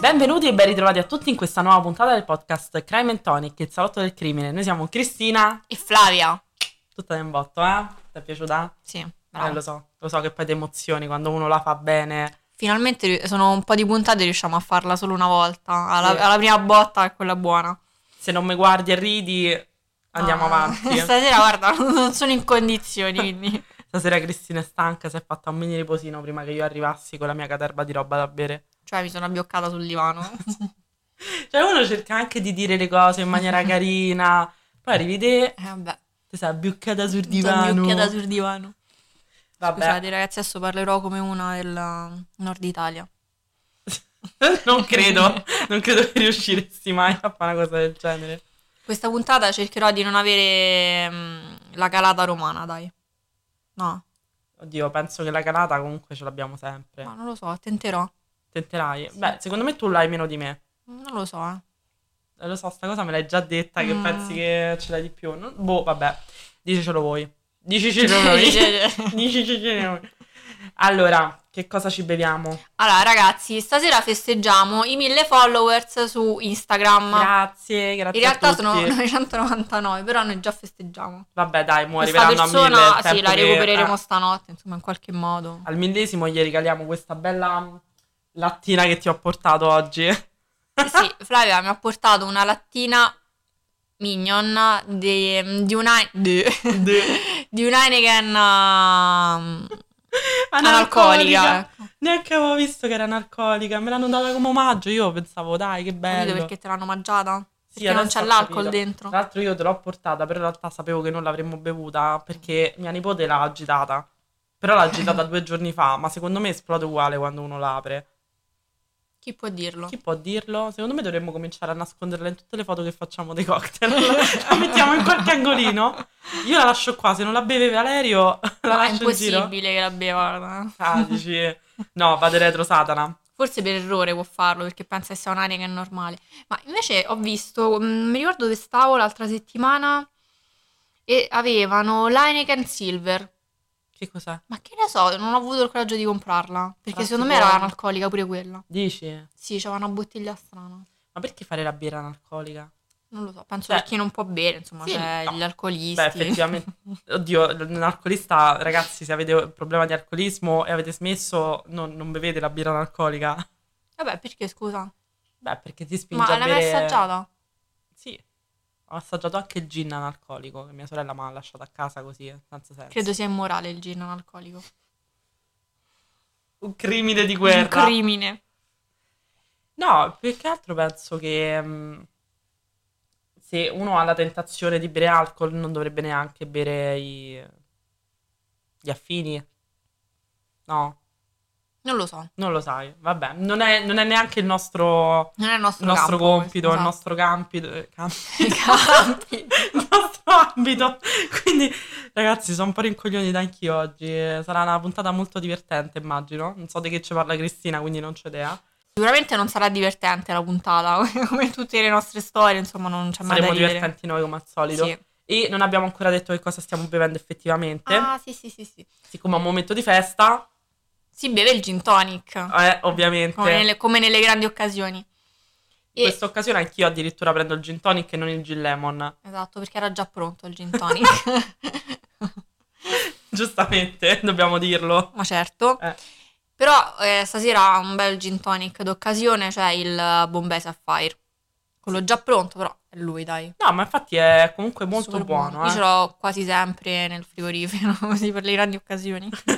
Benvenuti e ben ritrovati a tutti in questa nuova puntata del podcast Crime and Tonic, il salotto del crimine. Noi siamo Cristina, E Flavia? tutta in botto, eh? Ti è piaciuta? Sì, Eh, bravo. lo so, lo so che poi ti emozioni quando uno la fa bene. Finalmente sono un po' di puntate e riusciamo a farla solo una volta. Alla, Sì. alla prima botta è quella buona. Se non mi guardi e ridi, andiamo Ah, avanti. Stasera, guarda, non sono in condizioni, quindi... Stasera Cristina è stanca, si è fatta un mini riposino prima che io arrivassi con la mia caterva di roba da bere. Cioè, mi sono abbioccata sul divano. Cioè uno cerca anche di dire le cose in maniera carina, poi arrivi te, Eh, vabbè, ti sei abbiuccata sul divano. abbioccata sul divano. Vabbè, Scusate, ragazzi, adesso parlerò come una del Nord Italia. non credo, non credo che riusciresti mai a fare una cosa del genere. Questa puntata cercherò di non avere mm, la calata romana, dai. No, Oddio, penso che la calata comunque ce l'abbiamo sempre. ma non lo so, tenterò. Tenterai? Beh, secondo me tu l'hai meno di me. Non lo so, eh. Lo so, sta cosa me l'hai già detta che Mm. pensi che ce l'hai di più. Non- Boh, vabbè, dicecelo voi. Dicicelo noi. Dicicelo noi. Allora, che cosa ci beviamo? Allora, ragazzi, stasera festeggiamo i 1000 followers su Instagram. Grazie, grazie In realtà sono 999, però noi già festeggiamo. Vabbè, dai, mo arriveranno a mille. persona, il sì, la che- recupereremo eh, stanotte, insomma, in qualche modo. al millesimo gli regaliamo questa bella lattina che ti ho portato oggi. sì, Flavia mi ha portato una lattina Minion di, di una di, di un Heineken um, analcolica. ecco. Neanche avevo visto che era analcolica, me l'hanno data come omaggio. Io pensavo, dai, che bello. perché te l'hanno mangiata? Sì, Perché non c'è l'alcol capito. dentro. Tra l'altro io te l'ho portata, però in realtà sapevo che non l'avremmo bevuta perché mia nipote l'ha agitata. Però l'ha agitata due giorni fa, ma secondo me esplode uguale quando uno l'apre. Chi può dirlo? Chi può dirlo? Secondo me dovremmo cominciare a nasconderla in tutte le foto che facciamo dei cocktail. la mettiamo in qualche angolino. Io la lascio qua, se non la beve Valerio, la No, è impossibile che la beva. guarda. Ah, dici... No, vado retro Satana. Forse per errore può farlo perché pensa che sia un'aria che è normale. Ma invece ho visto, mm, mi ricordo dove stavo l'altra settimana e avevano l'Heineken Silver. Che cos'è? Ma che ne so, non ho avuto il coraggio di comprarla. Perché Sarà secondo me era analcolica pure quella. Dici? Sì, c'aveva una bottiglia strana. Ma perché fare la birra analcolica? Non lo so, penso Cioè- per chi non può bere, insomma, Sì, c'è no. gli alcolisti. Beh, effettivamente, oddio, un alcolista, ragazzi, se avete un problema di alcolismo e avete smesso, non, non bevete la birra analcolica. Vabbè, perché scusa? Beh, perché ti spinge Ma a l'hai mai bere... assaggiata? Ho assaggiato anche il gin analcolico, che mia sorella mi ha lasciato a casa così, senza senso. Credo sia immorale il gin analcolico. Un crimine di Un guerra. crimine. No, più che altro penso che mm, se uno ha la tentazione di bere alcol, non dovrebbe neanche bere i... gli affini. No, Non lo so. non lo sai. Vabbè, non è, non è neanche il nostro, Non è il nostro, il nostro campo, compito, il esatto. nostro campito, eh, campi- Campi. il nostro ambito. Quindi, ragazzi, sono un po' rincoglionita anch'io oggi. Sarà una puntata molto divertente, immagino. Non so di che ci parla Cristina, quindi non c'ho idea. Sicuramente non sarà divertente la puntata, come tutte le nostre storie, insomma, non c'è mai Saremo divertenti noi come al solito. Sì. E non abbiamo ancora detto che cosa stiamo bevendo effettivamente. Ah, sì, sì, sì, sì. Siccome è un momento di festa, Si beve il gin tonic, eh, ovviamente. come nelle, come nelle grandi occasioni. In questa occasione anch'io addirittura prendo il gin tonic e non il gin lemon. Esatto, perché era già pronto il gin tonic. Giustamente, dobbiamo dirlo. Ma certo. Eh. Però eh, stasera un bel gin tonic d'occasione, c'è il Bombay Sapphire. Quello già pronto, però è lui, dai. No, ma infatti è comunque molto Super buono. Io eh. ce l'ho quasi sempre nel frigorifero, così per le grandi occasioni.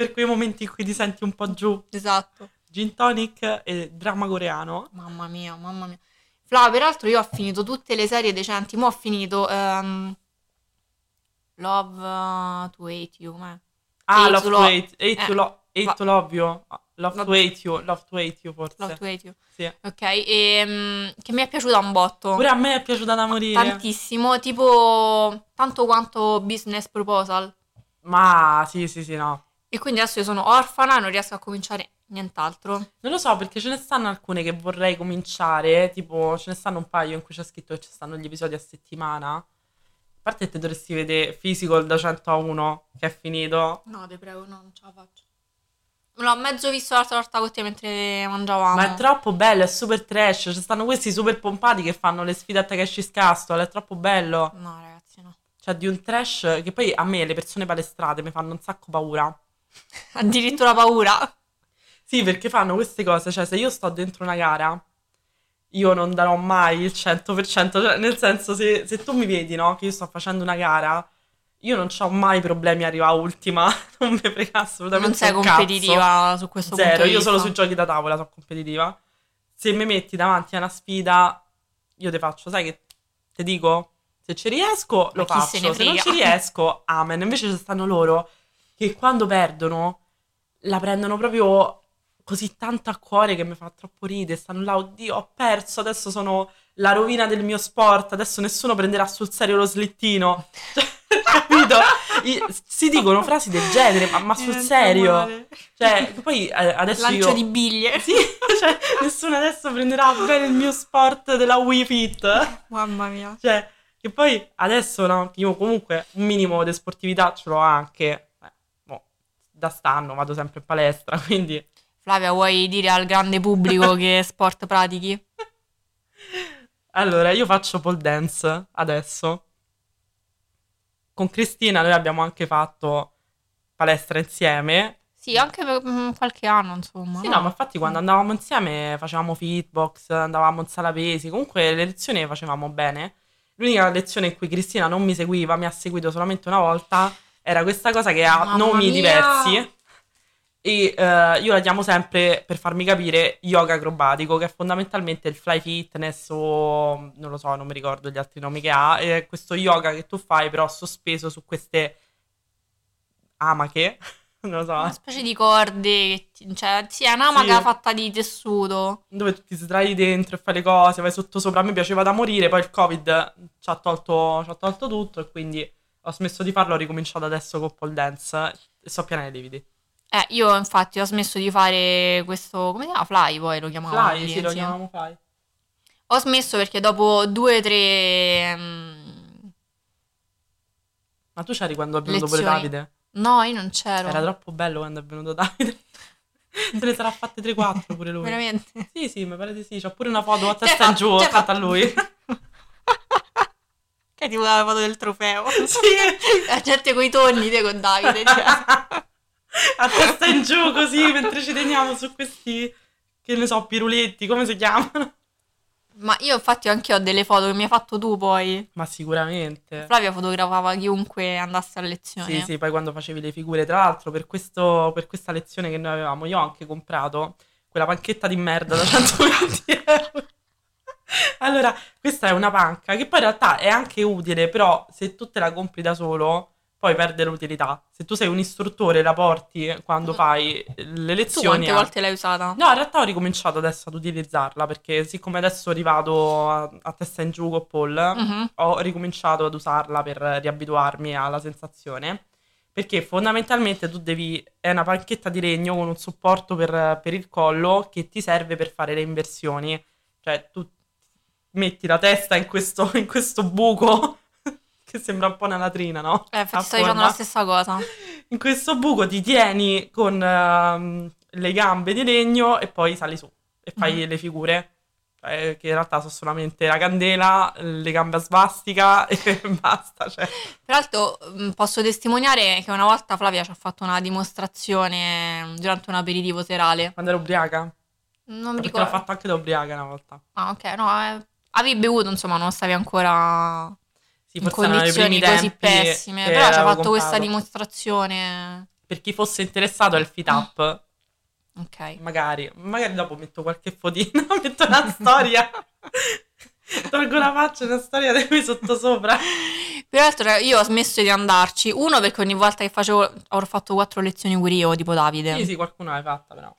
per quei momenti in cui ti senti un po' giù. esatto. Gin tonic e dramma coreano. Mamma mia, mamma mia. Fla, peraltro io ho finito tutte le serie decenti. Mo' ho finito ehm, Love uh, to Hate You. com'è? Ah, Love to to Hate, hate to, eh, lo- hate va- to Love You. Ah, Love to. Hate You, Love to Hate You forse. Love to Hate You. Sì. Ok, e, che mi è piaciuta un botto. Pure a me è piaciuta da morire. Tantissimo, tipo tanto quanto Business Proposal. Ma sì, sì, sì, no. E quindi adesso io sono orfana, non riesco a cominciare nient'altro. Non lo so perché ce ne stanno alcune che vorrei cominciare, tipo ce ne stanno un paio in cui c'è scritto che ci stanno gli episodi a settimana. A parte che te dovresti vedere Physical da 100 a 1 che è finito. No, te prego, no, non ce la faccio. L'ho mezzo visto l'altra volta con te mentre mangiavamo. Ma è troppo bello, è super trash. Ci stanno questi super pompati che fanno le sfide a Takeshi Castle. È troppo bello. No, ragazzi, no. Cioè, di un trash che poi a me le persone palestrate mi fanno un sacco paura. Addirittura paura. Sì, perché fanno queste cose. Cioè, se io sto dentro una gara, io non darò mai il 100%. Cioè, nel senso, se, se tu mi vedi, no, che io sto facendo una gara io non ho mai problemi a arrivare ultima, non mi frega assolutamente Non sei competitiva cazzo. su questo Zero, punto io solo sui giochi da tavola sono competitiva. Se mi metti davanti a una sfida, io ti faccio, sai che ti dico? Se ci riesco, lo faccio. Se, se non ci riesco, amen. Invece ci stanno loro che quando perdono la prendono proprio così tanto a cuore che mi fa troppo ridere. Stanno là, oddio, ho perso, adesso sono la rovina del mio sport, adesso nessuno prenderà sul serio lo slittino. capito? I, si dicono frasi del genere, ma, ma sul serio. Cioè, poi eh, adesso Lancio io... di biglie. Sì, cioè, nessuno adesso prenderà bene il mio sport della Wii Fit. Mamma mia. Cioè, che poi adesso, no, io comunque un minimo di sportività ce l'ho anche. Da stanno vado sempre in palestra, quindi... Flavia, vuoi dire al grande pubblico che sport pratichi? Allora, io faccio pole dance adesso con Cristina noi abbiamo anche fatto palestra insieme. Sì, anche per mm, qualche anno, insomma. Sì, no, ma infatti quando andavamo insieme facevamo fitbox, andavamo in sala pesi, comunque le lezioni le facevamo bene. L'unica lezione in cui Cristina non mi seguiva, mi ha seguito solamente una volta, era questa cosa che ha Mamma nomi mia. diversi. E uh, io la chiamo sempre per farmi capire yoga acrobatico che è fondamentalmente il fly fitness o non lo so non mi ricordo gli altri nomi che ha. È questo yoga che tu fai però sospeso su queste amache non lo so. Una specie di corde cioè sì è un'amaca sì. fatta di tessuto. Dove tu ti sdrai dentro e fai le cose vai sotto sopra. A me piaceva da morire poi il covid ci ha tolto, ci ha tolto tutto e quindi ho smesso di farlo ho ricominciato adesso con pole dance e so piena lividi eh, io infatti ho smesso di fare questo, come si chiama? Fly poi lo chiamavamo. Fly, sì, lo chiamavamo Fly. Ho smesso perché dopo due o tre... Um, Ma tu c'eri quando è venuto lezioni. pure Davide? No, io non c'ero. Era troppo bello quando è venuto Davide. Se ne sarà fatte 3-4 pure lui. Veramente? Sì, sì, mi pare di sì. C'ho pure una foto a testa in giù fatta a lui. che è tipo la foto del trofeo. Sì. La gente coi tonni te con Davide. Cioè a testa in giù così mentre ci teniamo su questi, che ne so, piruletti, come si chiamano? Ma io infatti anche ho delle foto che mi hai fatto tu poi. Ma sicuramente. Flavia fotografava chiunque andasse a lezione. Sì, sì, poi quando facevi le figure, tra l'altro per, questo, per questa lezione che noi avevamo, io ho anche comprato quella panchetta di merda da 120 euro. Allora, questa è una panca che poi in realtà è anche utile, però se tu te la compri da solo poi perde l'utilità. Se tu sei un istruttore la porti quando mm. fai le lezioni... Tu quante volte l'hai usata? No, in realtà ho ricominciato adesso ad utilizzarla perché siccome adesso rivado a, a testa in giù con Paul, mm-hmm. ho ricominciato ad usarla per riabituarmi alla sensazione. Perché fondamentalmente tu devi... è una panchetta di legno con un supporto per, per il collo che ti serve per fare le inversioni. Cioè tu metti la testa in questo, in questo buco che sembra un po' una latrina, no? Eh, infatti sto dicendo la stessa cosa. In questo buco ti tieni con uh, le gambe di legno e poi sali su e fai mm. le figure. Eh, che in realtà sono solamente la candela, le gambe a svastica e basta. Cioè. Peraltro mm, posso testimoniare che una volta Flavia ci ha fatto una dimostrazione durante un aperitivo serale. Quando ero ubriaca? Non mi ricordo. l'ho fatto anche da ubriaca una volta. Ah, ok, no, eh, avevi bevuto, insomma, non stavi ancora sì, in condizioni così pessime. Però ci ha fatto comprato. questa dimostrazione. Per chi fosse interessato il fit up. Ok. Magari, magari dopo metto qualche fotino, metto una storia. Tolgo la faccia, una storia di qui sotto sopra. Peraltro io ho smesso di andarci. Uno perché ogni volta che facevo, ho fatto quattro lezioni pure io, tipo Davide. Sì, sì, qualcuno l'hai fatta però.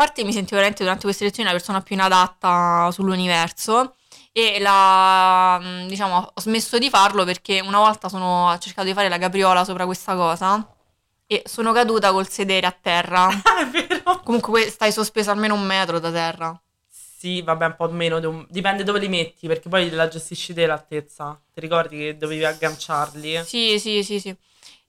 A parte mi sentivo veramente durante queste lezioni la persona più inadatta sull'universo e la, mm, diciamo, ho smesso di farlo perché una volta sono, cercato di fare la capriola sopra questa cosa e sono caduta col sedere a terra. Ah, è vero. Comunque stai sospeso almeno un metro da terra. Sì, vabbè, un po' meno, dipende dove li metti, perché poi la gestisci te l'altezza. Ti ricordi che dovevi agganciarli? Sì, sì, sì, sì.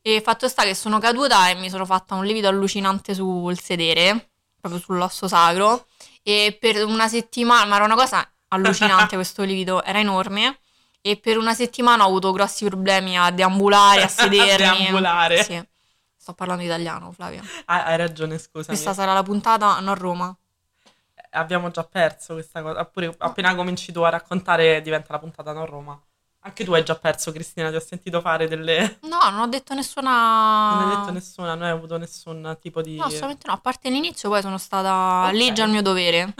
E fatto sta che sono caduta e mi sono fatta un livido allucinante sul sedere, proprio sull'osso sacro. E per una settimana, ma era una cosa allucinante questo livido, era enorme. E per una settimana ho avuto grossi problemi a deambulare, a sedermi. a deambulare. Sì. Sto parlando italiano, Flavia. Ah, hai ragione, scusa. Questa sarà la puntata non Roma. Abbiamo già perso questa cosa. Oppure appena cominci tu a raccontare diventa la puntata non Roma. Anche tu hai già perso, Cristina, ti ho sentito fare delle... No, non ho detto nessuna... Non hai detto nessuna, non hai avuto nessun tipo di... No, assolutamente no, a parte l'inizio poi sono stata okay. legge al mio dovere,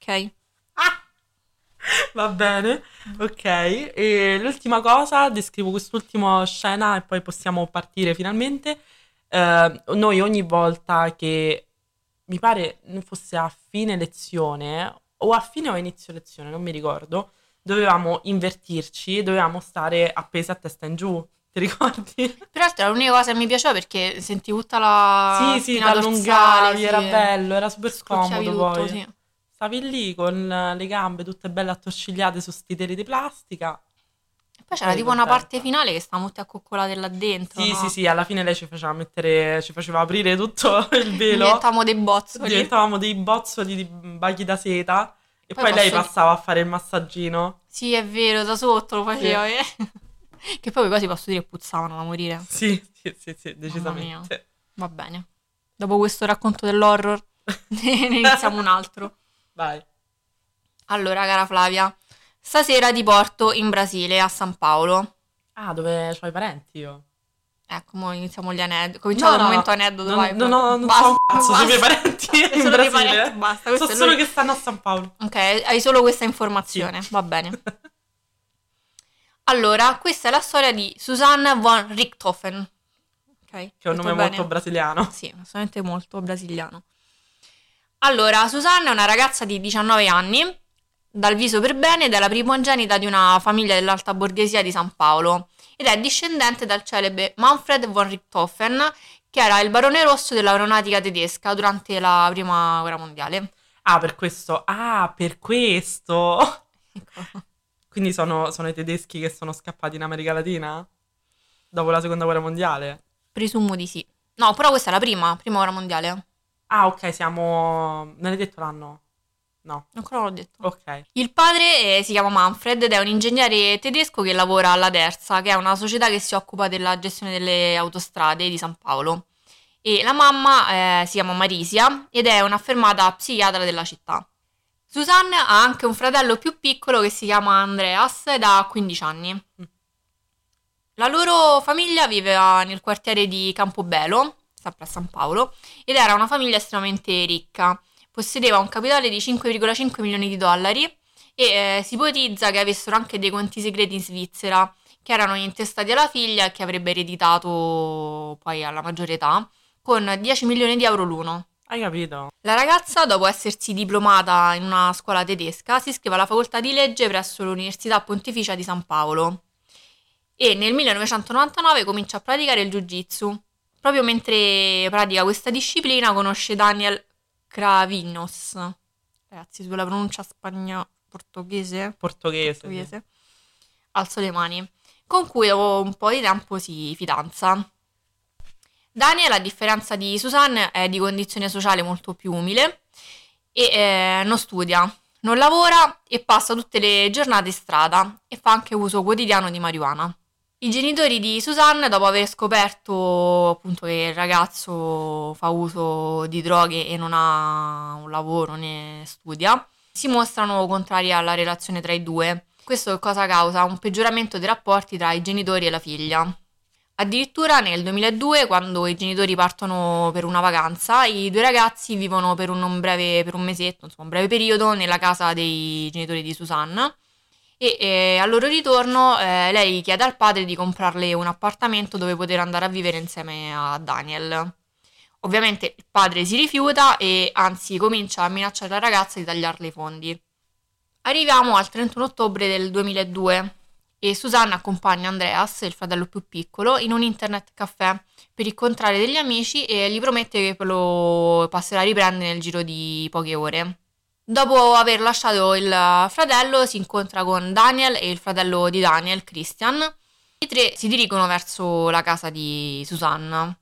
ok? Ah! Va bene, ok. E l'ultima cosa, descrivo quest'ultima scena e poi possiamo partire finalmente. Uh, noi ogni volta che mi pare fosse a fine lezione o a fine o a inizio lezione, non mi ricordo, dovevamo invertirci, dovevamo stare appesi a testa in giù. Ti ricordi? Peraltro era l'unica cosa che mi piaceva perché sentivi tutta la Sì, sì, t'allungavi, sì. era bello, era super scomodo tutto, poi. Sì. Stavi lì con le gambe tutte belle attorcigliate su sti teli di plastica. E poi c'era tipo una parte finale che stavamo tutti accoccolate là dentro. Sì, no? sì, sì, alla fine lei ci faceva mettere, ci faceva aprire tutto il velo. Diventavamo dei bozzoli. Diventavamo dei bozzoli di baghi da seta. E poi, poi lei passava a fare il massaggino. Sì, è vero, da sotto lo faceva. Sì. Eh. che poi quasi posso dire puzzavano da morire. Sì, sì, sì, sì decisamente. Va bene. Dopo questo racconto dell'horror ne iniziamo un altro. Vai. Allora, cara Flavia, stasera ti porto in Brasile, a San Paolo. Ah, dove ho i parenti io? Ecco, mo iniziamo gli aneddoti. Cominciamo no, no, momento aneddoto, non, vai. No, no, non basta, so un cazzo sui miei parenti in solo Brasile. Parenti, basta. So solo che stanno a San Paolo. Ok, hai solo questa informazione, sì. va bene. Allora, questa è la storia di Susanne von Richthofen. Okay, che è un nome bene? molto brasiliano. Sì, assolutamente molto brasiliano. Allora, Susanne è una ragazza di 19 anni, dal viso per bene ed è la primogenita di una famiglia dell'alta borghesia di San Paolo ed è discendente dal celebre Manfred von Richthofen, che era il barone rosso dell'aeronautica tedesca durante la prima guerra mondiale. Ah, per questo. Ah, per questo. Ecco. Quindi sono, sono i tedeschi che sono scappati in America Latina? Dopo la seconda guerra mondiale? Presumo di sì. No, però questa è la prima, prima guerra mondiale. Ah, ok, siamo... Non hai detto l'anno? No. Ancora non l'ho detto. Ok. Il padre eh, si chiama Manfred ed è un ingegnere tedesco che lavora alla Terza, che è una società che si occupa della gestione delle autostrade di San Paolo. E la mamma eh, si chiama Marisia ed è un'affermata psichiatra della città. Susanne ha anche un fratello più piccolo che si chiama Andreas ed ha 15 anni. Mm. La loro famiglia viveva nel quartiere di Campobello, sempre a San Paolo, ed era una famiglia estremamente ricca. Possedeva un capitale di 5,5 milioni di dollari e eh, si ipotizza che avessero anche dei conti segreti in Svizzera che erano intestati alla figlia e che avrebbe ereditato poi alla maggiore età con 10 milioni di euro l'uno. Hai capito? La ragazza, dopo essersi diplomata in una scuola tedesca, si iscrive alla facoltà di legge presso l'Università Pontificia di San Paolo e nel 1999 comincia a praticare il jiu-jitsu. Proprio mentre pratica questa disciplina conosce Daniel Cravinos. Ragazzi, sulla pronuncia spagnola portoghese, portoghese, portoghese sì. alzo le mani, con cui dopo un po' di tempo si fidanza. Daniel, a differenza di Susanne, è di condizione sociale molto più umile e eh, non studia, non lavora e passa tutte le giornate in strada e fa anche uso quotidiano di marijuana. I genitori di Susanne, dopo aver scoperto appunto che il ragazzo fa uso di droghe e non ha un lavoro né studia, si mostrano contrari alla relazione tra i due. Questo cosa causa? Un peggioramento dei rapporti tra i genitori e la figlia. Addirittura nel 2002, quando i genitori partono per una vacanza, i due ragazzi vivono per un breve, per un mesetto, insomma un breve periodo, nella casa dei genitori di Susanna e eh, al loro ritorno eh, lei chiede al padre di comprarle un appartamento dove poter andare a vivere insieme a Daniel. Ovviamente il padre si rifiuta e anzi comincia a minacciare la ragazza di tagliarle i fondi. Arriviamo al 31 ottobre del 2002 e Susanna accompagna Andreas, il fratello più piccolo, in un internet caffè per incontrare degli amici e gli promette che lo passerà a riprendere nel giro di poche ore. Dopo aver lasciato il fratello si incontra con Daniel e il fratello di Daniel, Christian, I tre si dirigono verso la casa di Susanna.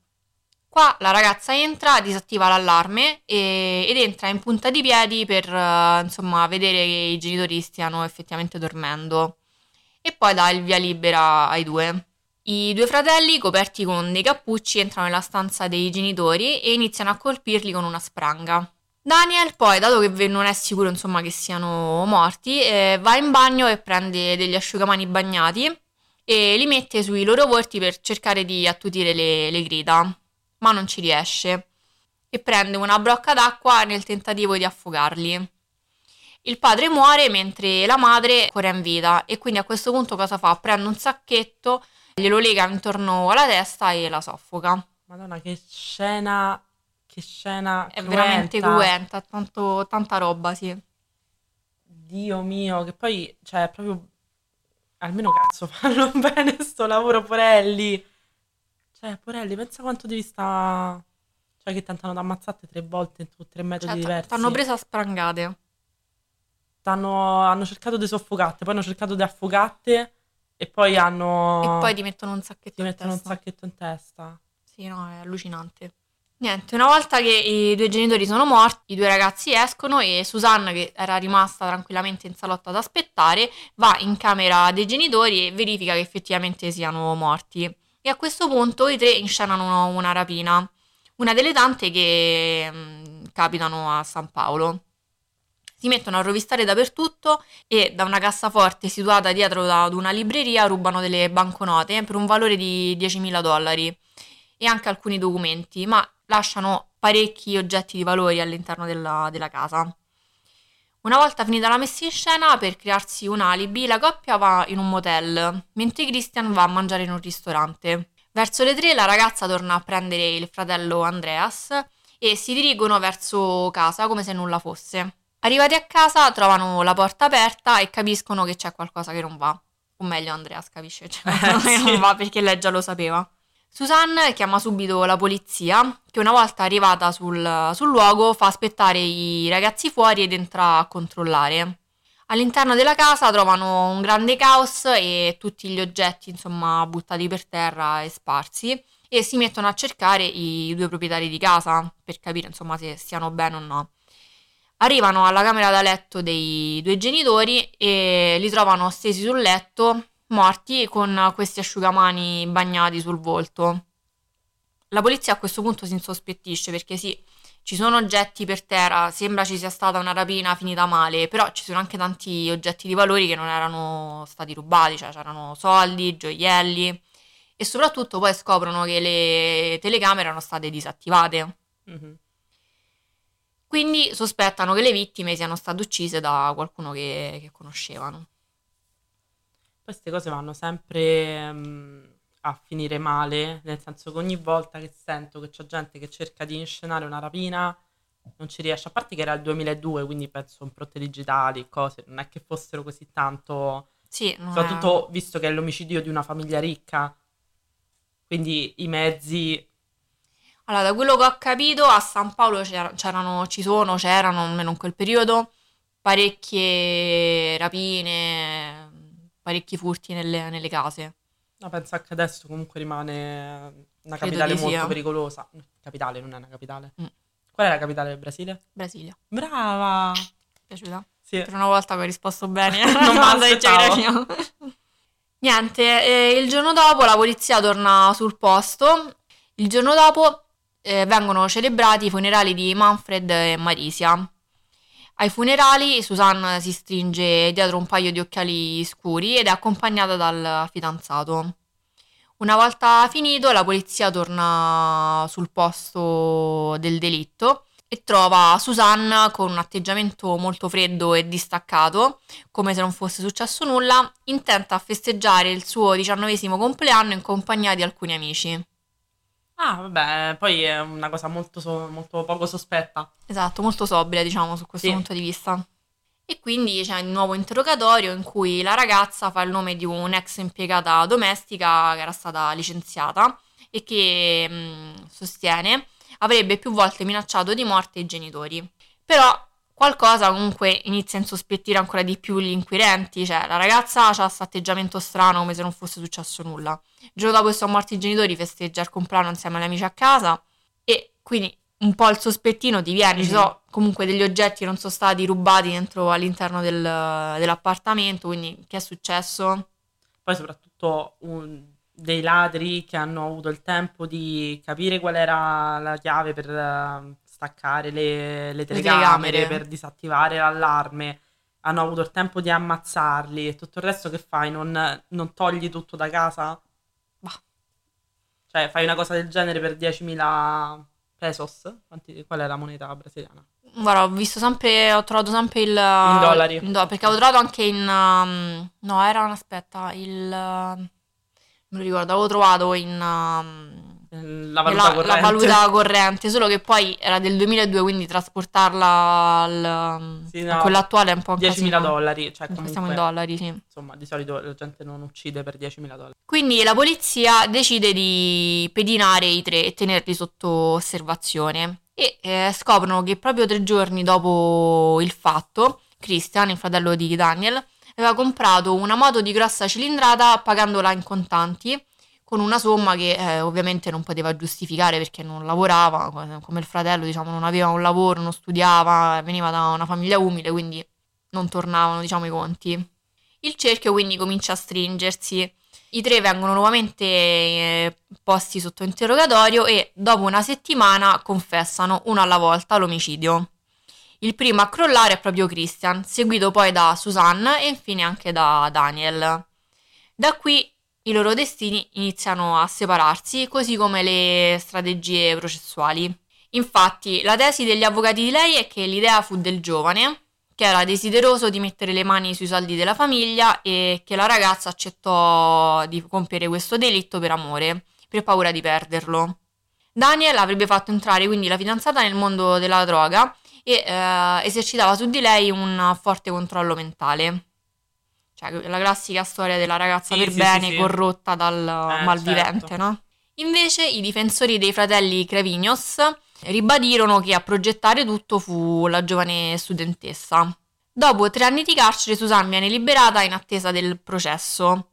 Qua la ragazza entra, disattiva l'allarme e, ed entra in punta di piedi per uh, insomma vedere che i genitori stiano effettivamente dormendo e poi dà il via libera ai due. I due fratelli, coperti con dei cappucci, entrano nella stanza dei genitori e iniziano a colpirli con una spranga. Daniel poi, dato che non è sicuro insomma, che siano morti, eh, va in bagno e prende degli asciugamani bagnati e li mette sui loro volti per cercare di attutire le, le grida ma non ci riesce e prende una brocca d'acqua nel tentativo di affogarli. Il padre muore mentre la madre ancora in vita e quindi a questo punto cosa fa? Prende un sacchetto, glielo lega intorno alla testa e la soffoca. Madonna, che scena, che scena È cruenta. veramente cruenta, tanto, tanta roba, sì. Dio mio, che poi, cioè, proprio... Almeno cazzo fanno bene sto lavoro, porelli. Cioè, Porelli, pensa quanto devi stare... Cioè, che tentano di ammazzarti tre volte in tre metodi cioè, diversi. T'hanno preso a sprangate. T'hanno, hanno cercato di soffocarte, poi hanno cercato di affogarte e poi hanno... E poi ti mettono un sacchetto ti in mettono testa. un sacchetto in testa. Sì, no, è allucinante. Niente, una volta che i due genitori sono morti, i due ragazzi escono e Susanna, che era rimasta tranquillamente in salotto ad aspettare, va in camera dei genitori e verifica che effettivamente siano morti e a questo punto i tre inscenano una rapina, una delle tante che mh, mm, capitano a San Paolo. Si mettono a rovistare dappertutto e da una cassaforte situata dietro ad una libreria rubano delle banconote per un valore di 10.000 dollari e anche alcuni documenti, ma lasciano parecchi oggetti di valore all'interno della, della casa. Una volta finita la messa in scena, per crearsi un alibi, la coppia va in un motel, mentre Christian va a mangiare in un ristorante. Verso le tre la ragazza torna a prendere il fratello Andreas e si dirigono verso casa come se nulla fosse. Arrivati a casa trovano la porta aperta e capiscono che c'è qualcosa che non va. O meglio Andreas capisce cioè, eh, che non va perché lei già lo sapeva. Susanne chiama subito la polizia, che una volta arrivata sul, sul luogo fa aspettare i ragazzi fuori ed entra a controllare. All'interno della casa trovano un grande caos e tutti gli oggetti, insomma, buttati per terra e sparsi e si mettono a cercare i due proprietari di casa per capire, insomma, se stiano bene o no. Arrivano alla camera da letto dei due genitori e li trovano stesi sul letto morti con questi asciugamani bagnati sul volto. La polizia a questo punto si insospettisce perché sì, ci sono oggetti per terra, sembra ci sia stata una rapina finita male, però ci sono anche tanti oggetti di valori che non erano stati rubati, cioè c'erano soldi, gioielli e soprattutto poi scoprono che le telecamere erano state disattivate. Mm-hmm. Quindi sospettano che le vittime siano state uccise da qualcuno che, che conoscevano queste cose vanno sempre um, a finire male, nel senso che ogni volta che sento che c'è gente che cerca di inscenare una rapina, non ci riesce, a parte che era il 2002, quindi penso impronte digitali, cose, non è che fossero così tanto... Sì, soprattutto è... visto che è l'omicidio di una famiglia ricca, quindi i mezzi... Allora, da quello che ho capito, a San Paolo c'erano, ci sono, c'erano, almeno in quel periodo, parecchie rapine, parecchi furti nelle, nelle case. No, penso che adesso comunque rimane una capitale molto sia. pericolosa. Capitale, non è una capitale. Mm. Qual è la capitale del Brasile? Brasilia. Brava! Piaciuta? Sì. Per una volta che ho risposto bene non domanda di geografia. Niente, eh, il giorno dopo la polizia torna sul posto. Il giorno dopo eh, vengono celebrati i funerali di Manfred e Marisia. Ai funerali Susanne si stringe dietro un paio di occhiali scuri ed è accompagnata dal fidanzato. Una volta finito, la polizia torna sul posto del delitto e trova Susanne con un atteggiamento molto freddo e distaccato, come se non fosse successo nulla, intenta a festeggiare il suo diciannovesimo compleanno in compagnia di alcuni amici. Ah, vabbè, poi è una cosa molto, so- molto poco sospetta. Esatto, molto sobria, diciamo, su questo Sì. punto di vista. E quindi c'è un nuovo interrogatorio in cui la ragazza fa il nome di un'ex impiegata domestica che era stata licenziata e che mh, sostiene avrebbe più volte minacciato di morte i genitori. Però qualcosa comunque inizia a insospettire ancora di più gli inquirenti, cioè la ragazza ha questo atteggiamento strano come se non fosse successo nulla. Il giorno dopo che sono morti i genitori festeggia il compleanno insieme agli amici a casa e quindi un po' il sospettino ti viene, mm-hmm. ci sono comunque degli oggetti che non sono stati rubati dentro all'interno del, dell'appartamento, quindi che è successo? Poi soprattutto un, dei ladri che hanno avuto il tempo di capire qual era la chiave per staccare le, le, telecamere, telecamere, per disattivare l'allarme, hanno avuto il tempo di ammazzarli e tutto il resto che fai? Non, non togli tutto da casa? Bah. Cioè, fai una cosa del genere per 10.000 pesos? Quanti, qual è la moneta brasiliana? Guarda, ho visto sempre, ho trovato sempre il... In dollari. In do- perché avevo trovato anche in... Um, no, era, aspetta, il... Uh, lo ricordo, avevo trovato in... Um, la valuta, la, la valuta, corrente. solo che poi era del 2002, quindi trasportarla al, sì, no, a quella attuale è un po' 10.000 dollari, cioè comunque, siamo in dollari, sì. Insomma, di solito la gente non uccide per 10.000 dollari. Quindi la polizia decide di pedinare i tre e tenerli sotto osservazione e eh, scoprono che proprio tre giorni dopo il fatto, Christian, il fratello di Daniel, aveva comprato una moto di grossa cilindrata pagandola in contanti con una somma che eh, ovviamente non poteva giustificare perché non lavorava, come il fratello diciamo non aveva un lavoro, non studiava, veniva da una famiglia umile, quindi non tornavano diciamo i conti. Il cerchio quindi comincia a stringersi, i tre vengono nuovamente eh, posti sotto interrogatorio e dopo una settimana confessano uno alla volta l'omicidio. Il primo a crollare è proprio Christian, seguito poi da Susanne e infine anche da Daniel. Da qui i loro destini iniziano a separarsi, così come le strategie processuali. Infatti, la tesi degli avvocati di lei è che l'idea fu del giovane, che era desideroso di mettere le mani sui soldi della famiglia e che la ragazza accettò di compiere questo delitto per amore, per paura di perderlo. Daniel avrebbe fatto entrare quindi la fidanzata nel mondo della droga e eh, esercitava su di lei un forte controllo mentale. Cioè, la classica storia della ragazza sì, per sì, bene sì, corrotta dal eh, malvivente, certo. no? Invece i difensori dei fratelli Crevignos ribadirono che a progettare tutto fu la giovane studentessa. Dopo tre anni di carcere, Susan viene liberata in attesa del processo.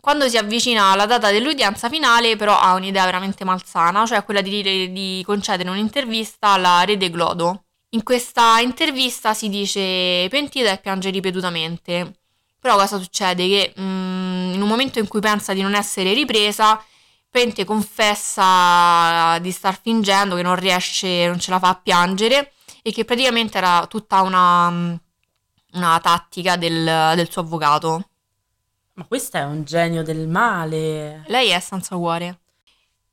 Quando si avvicina alla data dell'udienza finale, però ha un'idea veramente malsana, cioè quella di, di concedere un'intervista alla Rede Glodo. In questa intervista si dice pentita e piange ripetutamente. Però cosa succede? Che mm, in un momento in cui pensa di non essere ripresa, Pente confessa di star fingendo, che non riesce, non ce la fa a piangere e che praticamente era tutta una, una tattica del, del suo avvocato. Ma questo è un genio del male. Lei è senza cuore.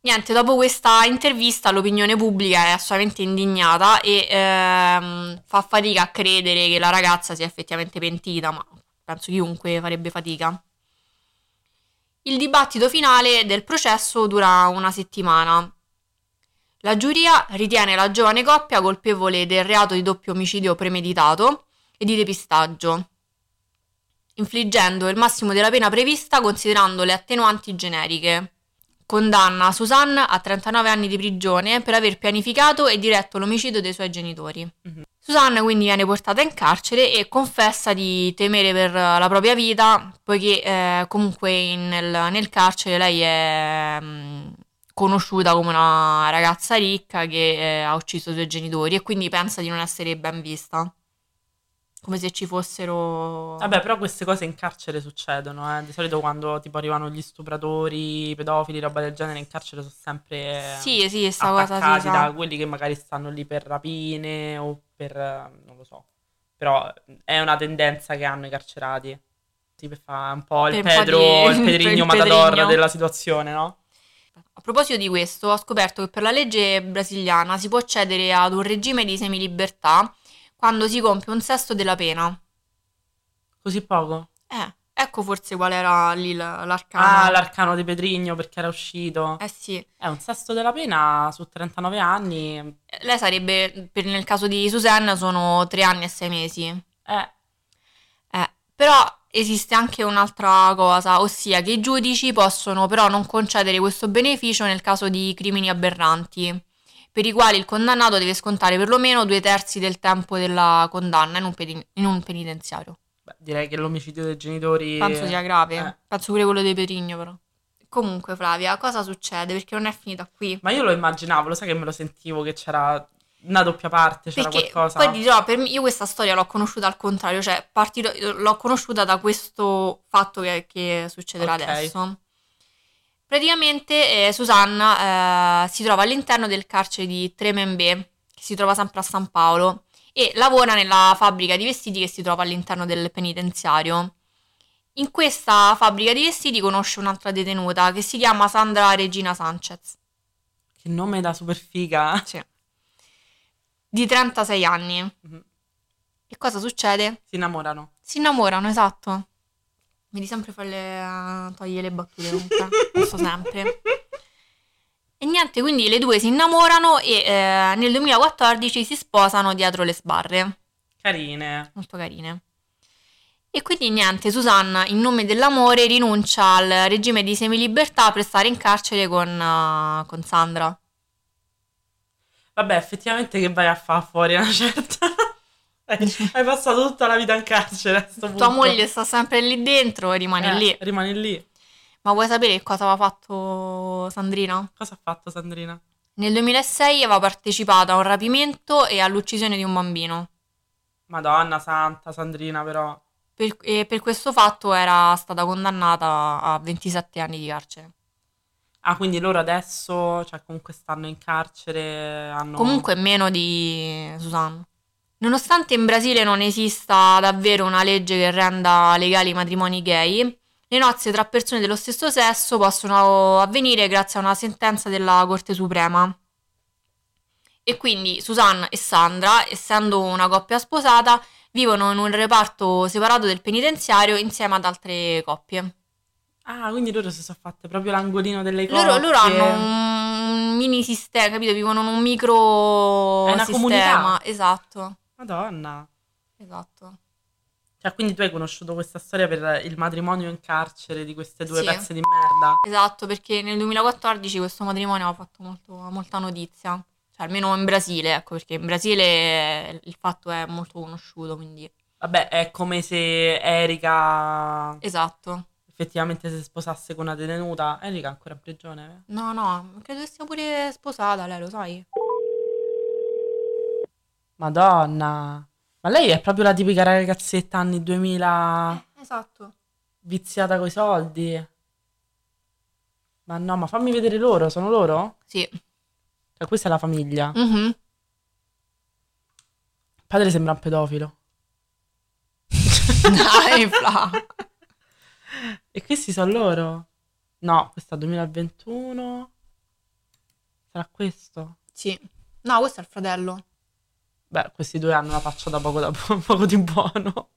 Niente, dopo questa intervista l'opinione pubblica è assolutamente indignata e ehm, fa fatica a credere che la ragazza sia effettivamente pentita, ma penso chiunque farebbe fatica. Il dibattito finale del processo dura una settimana. La giuria ritiene la giovane coppia colpevole del reato di doppio omicidio premeditato e di depistaggio, infliggendo il massimo della pena prevista considerando le attenuanti generiche. Condanna Susanne a 39 anni di prigione per aver pianificato e diretto l'omicidio dei suoi genitori. Mm-hmm. Susanna quindi viene portata in carcere e confessa di temere per la propria vita, poiché eh, comunque in, nel, nel, carcere lei è mh, mm, conosciuta come una ragazza ricca che eh, ha ucciso i suoi genitori e quindi pensa di non essere ben vista come se ci fossero... Vabbè, però queste cose in carcere succedono, eh. Di solito quando tipo arrivano gli stupratori, i pedofili, roba del genere in carcere sono sempre sì, sì, sta cosa sì, da quelli che magari stanno lì per rapine o per... non lo so. Però è una tendenza che hanno i carcerati. Per fare un po' il Pedro, po di... il Pedrigno il Matador pedrigno. della situazione, no? A proposito di questo, ho scoperto che per la legge brasiliana si può accedere ad un regime di semilibertà quando si compie un sesto della pena. Così poco? Eh, ecco forse qual era lì l'arcano. Ah, l'arcano di Petrigno perché era uscito. Eh sì. È un sesto della pena su 39 anni. Lei sarebbe, per, nel caso di Suzanne, sono tre anni e sei mesi. Eh. Eh, però esiste anche un'altra cosa, ossia che i giudici possono però non concedere questo beneficio nel caso di crimini aberranti per i quali il condannato deve scontare perlomeno due terzi del tempo della condanna in un, peni- in un penitenziario. Beh, direi che l'omicidio dei genitori... Penso sia grave, Eh. penso pure quello dei Petrigno però. Comunque Flavia, cosa succede? Perché non è finita qui. Ma io lo immaginavo, lo sai che me lo sentivo che c'era una doppia parte, c'era Perché qualcosa... poi dirò, per me- io questa storia l'ho conosciuta al contrario, cioè partito- l'ho conosciuta da questo fatto che, che succederà Ok. adesso. Praticamente eh, Susanna eh, si trova all'interno del carcere di Tremembé, che si trova sempre a San Paolo, e lavora nella fabbrica di vestiti che si trova all'interno del penitenziario. In questa fabbrica di vestiti conosce un'altra detenuta che si chiama Sandra Regina Sanchez. Che nome da super figa. Sì. Di 36 anni. Mhm. E cosa succede? Si innamorano. Si innamorano, esatto. Vedi sempre farle togliere le battute comunque. Posso sempre. E niente, quindi le due si innamorano e eh, nel 2014 si sposano dietro le sbarre. Carine. Molto carine. E quindi niente, Susanna, in nome dell'amore, rinuncia al regime di semilibertà per stare in carcere con, eh, con Sandra. Vabbè, effettivamente che vai a fare fuori una certa... Hai passato tutta la vita in carcere Tua punto. moglie sta sempre lì dentro e rimane Eh, lì. Rimani lì. Ma vuoi sapere cosa aveva fatto Sandrina? Cosa ha fatto Sandrina? Nel 2006 aveva partecipato a un rapimento e all'uccisione di un bambino. Madonna santa, Sandrina però. Per, e per questo fatto era stata condannata a 27 anni di carcere. Ah, quindi loro adesso, cioè comunque stanno in carcere, hanno... Comunque meno di Susanna. Nonostante in Brasile non esista davvero una legge che renda legali i matrimoni gay, le nozze tra persone dello stesso sesso possono avvenire grazie a una sentenza della Corte Suprema. E quindi Susanna e Sandra, essendo una coppia sposata, vivono in un reparto separato del penitenziario insieme ad altre coppie. Ah, quindi loro si sono fatte proprio l'angolino delle coppie. Loro, loro hanno un mini sistema, capito? Vivono in un micro È una sistema. comunità. Esatto, Madonna. esatto. Cioè, quindi tu hai conosciuto questa storia per il matrimonio in carcere di queste due Sì. pezze di merda. Esatto, perché nel 2014 questo matrimonio ha fatto molto- molta notizia. Cioè, almeno in Brasile, ecco, perché in Brasile il fatto è molto conosciuto, quindi... Vabbè, è come se Erika Esatto. effettivamente si sposasse con una detenuta. Erika è ancora in prigione? No, no, credo che sia pure sposata, lei lo sai? Madonna. Ma lei è proprio la tipica ragazzetta anni 2000 Esatto. viziata coi soldi. Ma no, ma fammi vedere loro, sono loro? Sì. Cioè, questa è la famiglia. Il Mhm. padre sembra un pedofilo. Dai, Fla. E questi sono loro? No, questo è 2021. Sarà questo? Sì. No, questo è il fratello. Beh, questi due hanno una faccia da poco, da po- poco di buono.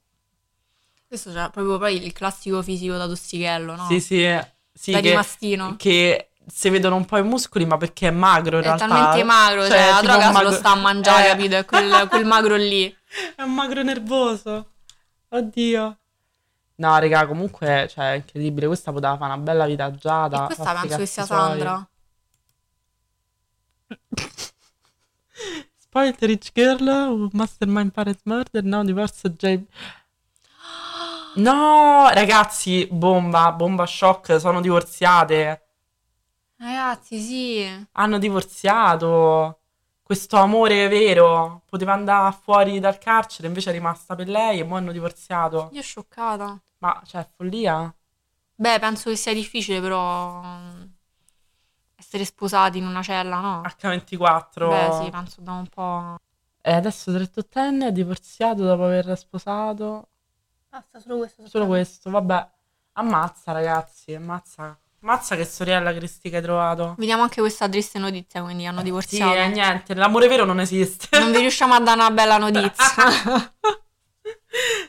Questo c'è proprio poi il classico fisico da tossichello, no? Sì, sì, eh, sì, Da che, rimastino. che si vedono un po' i muscoli, ma perché è magro in È realtà. talmente magro, cioè, Cioè, la droga un se lo magro- sta a mangiare, Eh. capito? È quel, quel magro lì. È un magro nervoso. Oddio. No, raga, comunque, cioè, è incredibile. Questa poteva fare una bella vita agiata. e questa penso che sia suoi. Sandra. Spoiled rich girl who mastermind parents murder, now divorced J. No, ragazzi, bomba, bomba shock, sono divorziate. Ragazzi, sì. Hanno divorziato. Questo amore vero poteva andare fuori dal carcere, invece è rimasta per lei e ora hanno divorziato. Io scioccata. Ma, cioè, follia? Beh, penso che sia difficile però essere sposati in una cella, no? H24. Beh, sì, penso da un po'. E adesso 38enne è divorziato dopo aver sposato. Basta, solo questo. Solo questo, vabbè. Ammazza, ragazzi, ammazza. Ammazza che sorella Cristi che hai trovato. Vediamo anche questa triste notizia, quindi hanno Sì, divorziato. eh, niente, l'amore vero non esiste. Non vi riusciamo a dare una bella notizia.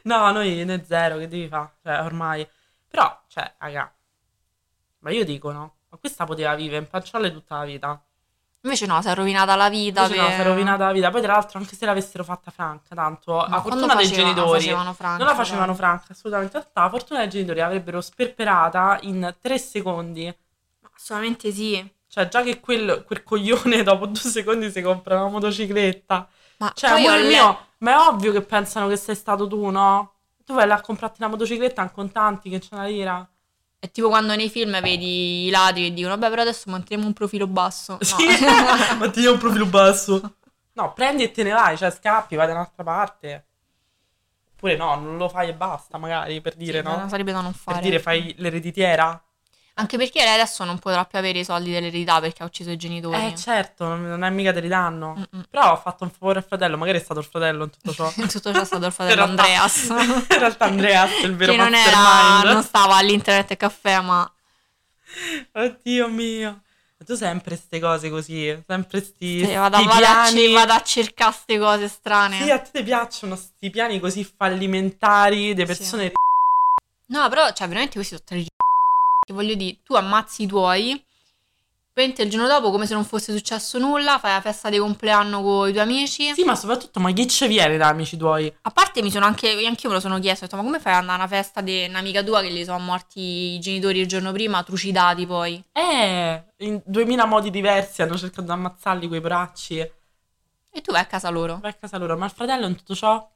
no, noi ne zero, che devi fare? Cioè, ormai. Però, cioè, raga. Ma io dico no. Ma questa poteva vivere in panciolle tutta la vita. Invece no, si è rovinata la vita. Invece no, per- si è rovinata la vita. Poi, tra l'altro, anche se l'avessero fatta franca, tanto Ma a fortuna dei faceva- genitori. facevano franca, non la facevano franca, assolutamente. In realtà, a fortuna dei genitori l'avrebbero sperperata in tre secondi. Assolutamente sì. Cioè, già che quel, quel coglione dopo due secondi si compra una motocicletta. Ma Cioè, amore le- mio, ma è ovvio che pensano che sei stato tu, no? Tu vai là a comprarti una motocicletta in contanti che c'è una lira. È tipo quando nei film vedi i ladri che dicono, vabbè, però adesso manteniamo un profilo basso. No. Sì, ma ti dia un profilo basso. No, prendi e te ne vai, cioè scappi, vai da un'altra parte. Oppure no, non lo fai e basta, magari, per dire, Sì, no? Sarebbe da non fare. Per dire fai l'ereditiera? Anche perché lei adesso non potrà più avere i soldi dell'eredità perché ha ucciso i genitori. Eh, certo, non è mica te li danno. Mm-mm. Però ho fatto un favore al fratello, magari è stato il fratello in tutto ciò. In tutto ciò è stato il fratello In Andreas. In realtà Andreas è il vero che non era, mastermind. non stava all'internet e caffè, ma Oddio mio. Tu sempre ste cose così, sempre sti, sì, vado, sti vado a, piani. ci- vado a cercare queste cose strane. Sì, a te piacciono sti piani così fallimentari di persone No, però, cioè, veramente questi sono tre che voglio dire, tu ammazzi i tuoi, poi il giorno dopo come se non fosse successo nulla, fai la festa di compleanno con i tuoi amici. Sì, ma soprattutto, ma chi ci viene da amici tuoi? A parte mi sono anche, anch'io me lo sono chiesto, ho detto, ma come fai ad andare a una festa di un'amica tua che gli sono morti i genitori il giorno prima, trucidati poi? Eh, in duemila modi diversi hanno cercato di ammazzarli quei bracci. E tu vai a casa loro. Vai a casa loro, ma il fratello in tutto ciò?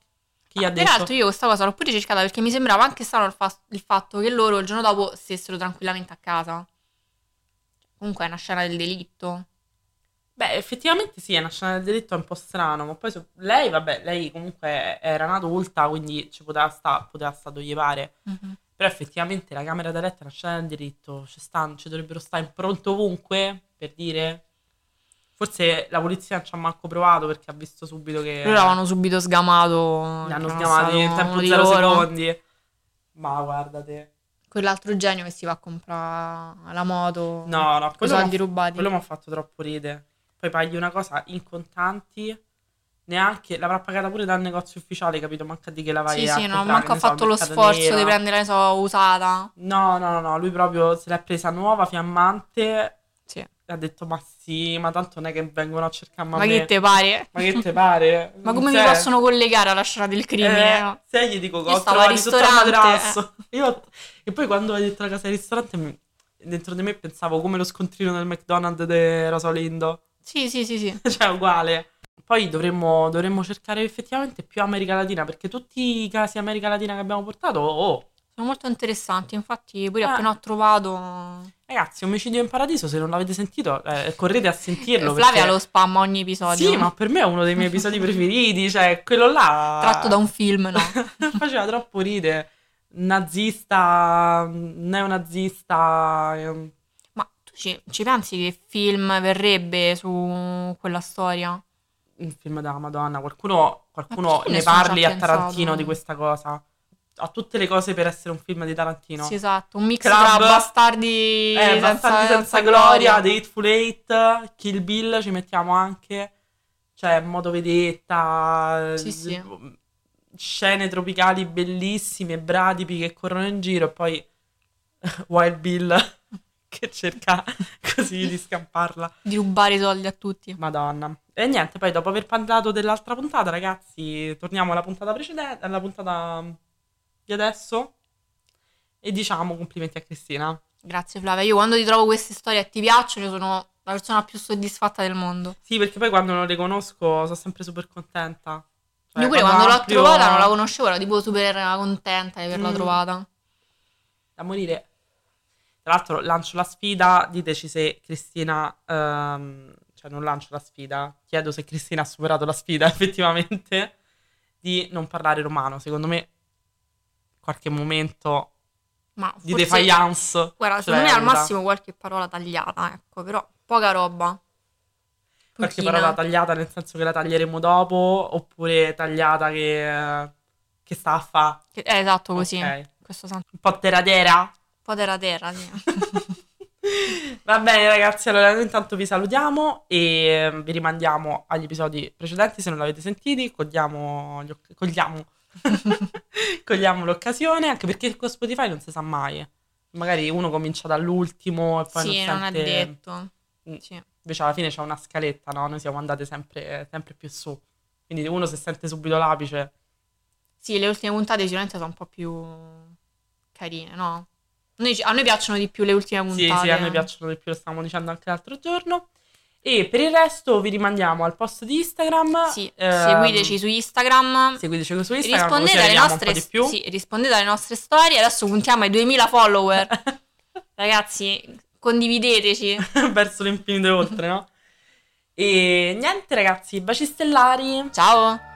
Chi ha detto? Peraltro io questa cosa l'ho pure cercata perché mi sembrava anche strano il, fa- il fatto che loro il giorno dopo stessero tranquillamente a casa. Comunque è una scena del delitto. Beh, effettivamente sì, è una scena del delitto è un po' strano, ma poi su- lei, vabbè, lei comunque era un'adulta, quindi ci poteva sta, poteva sta gli pare. Però effettivamente la camera da letto è una scena del delitto, ci, stanno, ci dovrebbero stare in pronto ovunque, per dire. Forse la polizia non ci ha manco provato perché ha visto subito che Loro avevano subito sgamato. li hanno che era sgamati stato in tempo di zero loro. secondi. Ma guardate. Quell'altro genio che si va a comprare la moto. No, no, quello soldi rubati. Quello mi ha fatto troppo ridere. Poi paghi una cosa in contanti, neanche l'avrà pagata pure dal negozio ufficiale, capito? Manca di che la vai Sì, a sì, no, comprare, manco ha so, fatto lo sforzo Nero. di prendere, ne so, usata. No, no, no, no, lui proprio se l'è presa nuova, fiammante, Sì. e ha detto, ma sì, ma tanto non è che vengono a cercare Ma me. che te pare? Ma che te pare? Ma come mi Cioè, possono collegare alla scena del crimine? Eh, no? se gli dico che Io ho stavo al trovato sotto al ristorante, eh. materasso. Io- E poi quando hai detto la casa del ristorante, mi- dentro di me pensavo come lo scontrino del McDonald's di Rosalindo. Sì, sì, sì, sì. cioè uguale. Poi dovremmo, dovremmo cercare effettivamente più America Latina, perché tutti i casi America Latina che abbiamo portato, oh, Sono molto interessanti. Infatti, pure Eh. appena ho trovato. Ragazzi, Omicidio in Paradiso, se non l'avete sentito, eh, correte a sentirlo. Flavia perché- lo spamma ogni episodio. Sì, ma per me è uno dei miei episodi preferiti, cioè quello là... Tratto da un film, no? Faceva troppo ridere. Nazista, neonazista... ehm, ma tu ci, ci pensi che film verrebbe su quella storia? un film della Madonna. Qualcuno, qualcuno ne parli a pensato? Tarantino di questa cosa. Ha tutte le cose per essere un film di Tarantino. Sì, esatto. Un mix Club. tra bastardi, Eh, senza, Bastardi senza, senza gloria, The Hateful Eight, Kill Bill ci mettiamo anche. Cioè, modo vedetta. Sì, sì. Scene tropicali bellissime, bradipi che corrono in giro e poi Wild Bill che cerca così di scamparla. Di rubare i soldi a tutti. Madonna. E niente, poi dopo aver parlato dell'altra puntata, ragazzi, torniamo alla puntata precedente, alla puntata di adesso e diciamo complimenti a Cristina. Grazie Flavia. Io quando ti trovo queste storie e ti piacciono, io sono la persona più soddisfatta del mondo. Sì, perché poi quando non le conosco sono sempre super contenta. Cioè, Io pure quando l'ho ampio- trovata non la conoscevo, ero tipo super contenta di averla Mm. trovata. Da morire. Tra l'altro lancio la sfida, diteci se Cristina... ehm, cioè non lancio la sfida, chiedo se Cristina ha superato la sfida effettivamente di non parlare romano. Secondo me qualche momento Ma di defiance. Guarda, ce secondo me al massimo qualche parola tagliata, ecco, però poca roba. Qualche Pochina. parola tagliata nel senso che la taglieremo dopo, oppure tagliata che, che sta a fa. Che- eh, esatto, così. Ok. In questo senso. Un po' teratera. Un po' terra terra, sì. Va bene ragazzi, allora noi intanto vi salutiamo e vi rimandiamo agli episodi precedenti se non l'avete sentiti, cogliamo, cogliamo, cogliamo l'occasione, anche perché con Spotify non si sa mai. Magari uno comincia dall'ultimo e poi sì, non non sente... detto. Mm. Sì. Invece alla fine c'è una scaletta, no? Noi siamo andate sempre, sempre più su. Quindi uno se sente subito l'apice... Sì, le ultime puntate sicuramente sono un po' più carine, no? Noi, a noi piacciono di più le ultime puntate. Sì, sì, a noi piacciono di più, lo stavamo dicendo anche l'altro giorno. E per il resto vi rimandiamo al post di Instagram. Sì, ehm, seguiteci su Instagram. Seguiteci su Instagram. Rispondete alle, nostre, sì, rispondete alle nostre storie. Adesso puntiamo ai 2000 follower. Ragazzi, condivideteci. Verso l'infinito e oltre, no? E niente ragazzi, baci stellari. Ciao.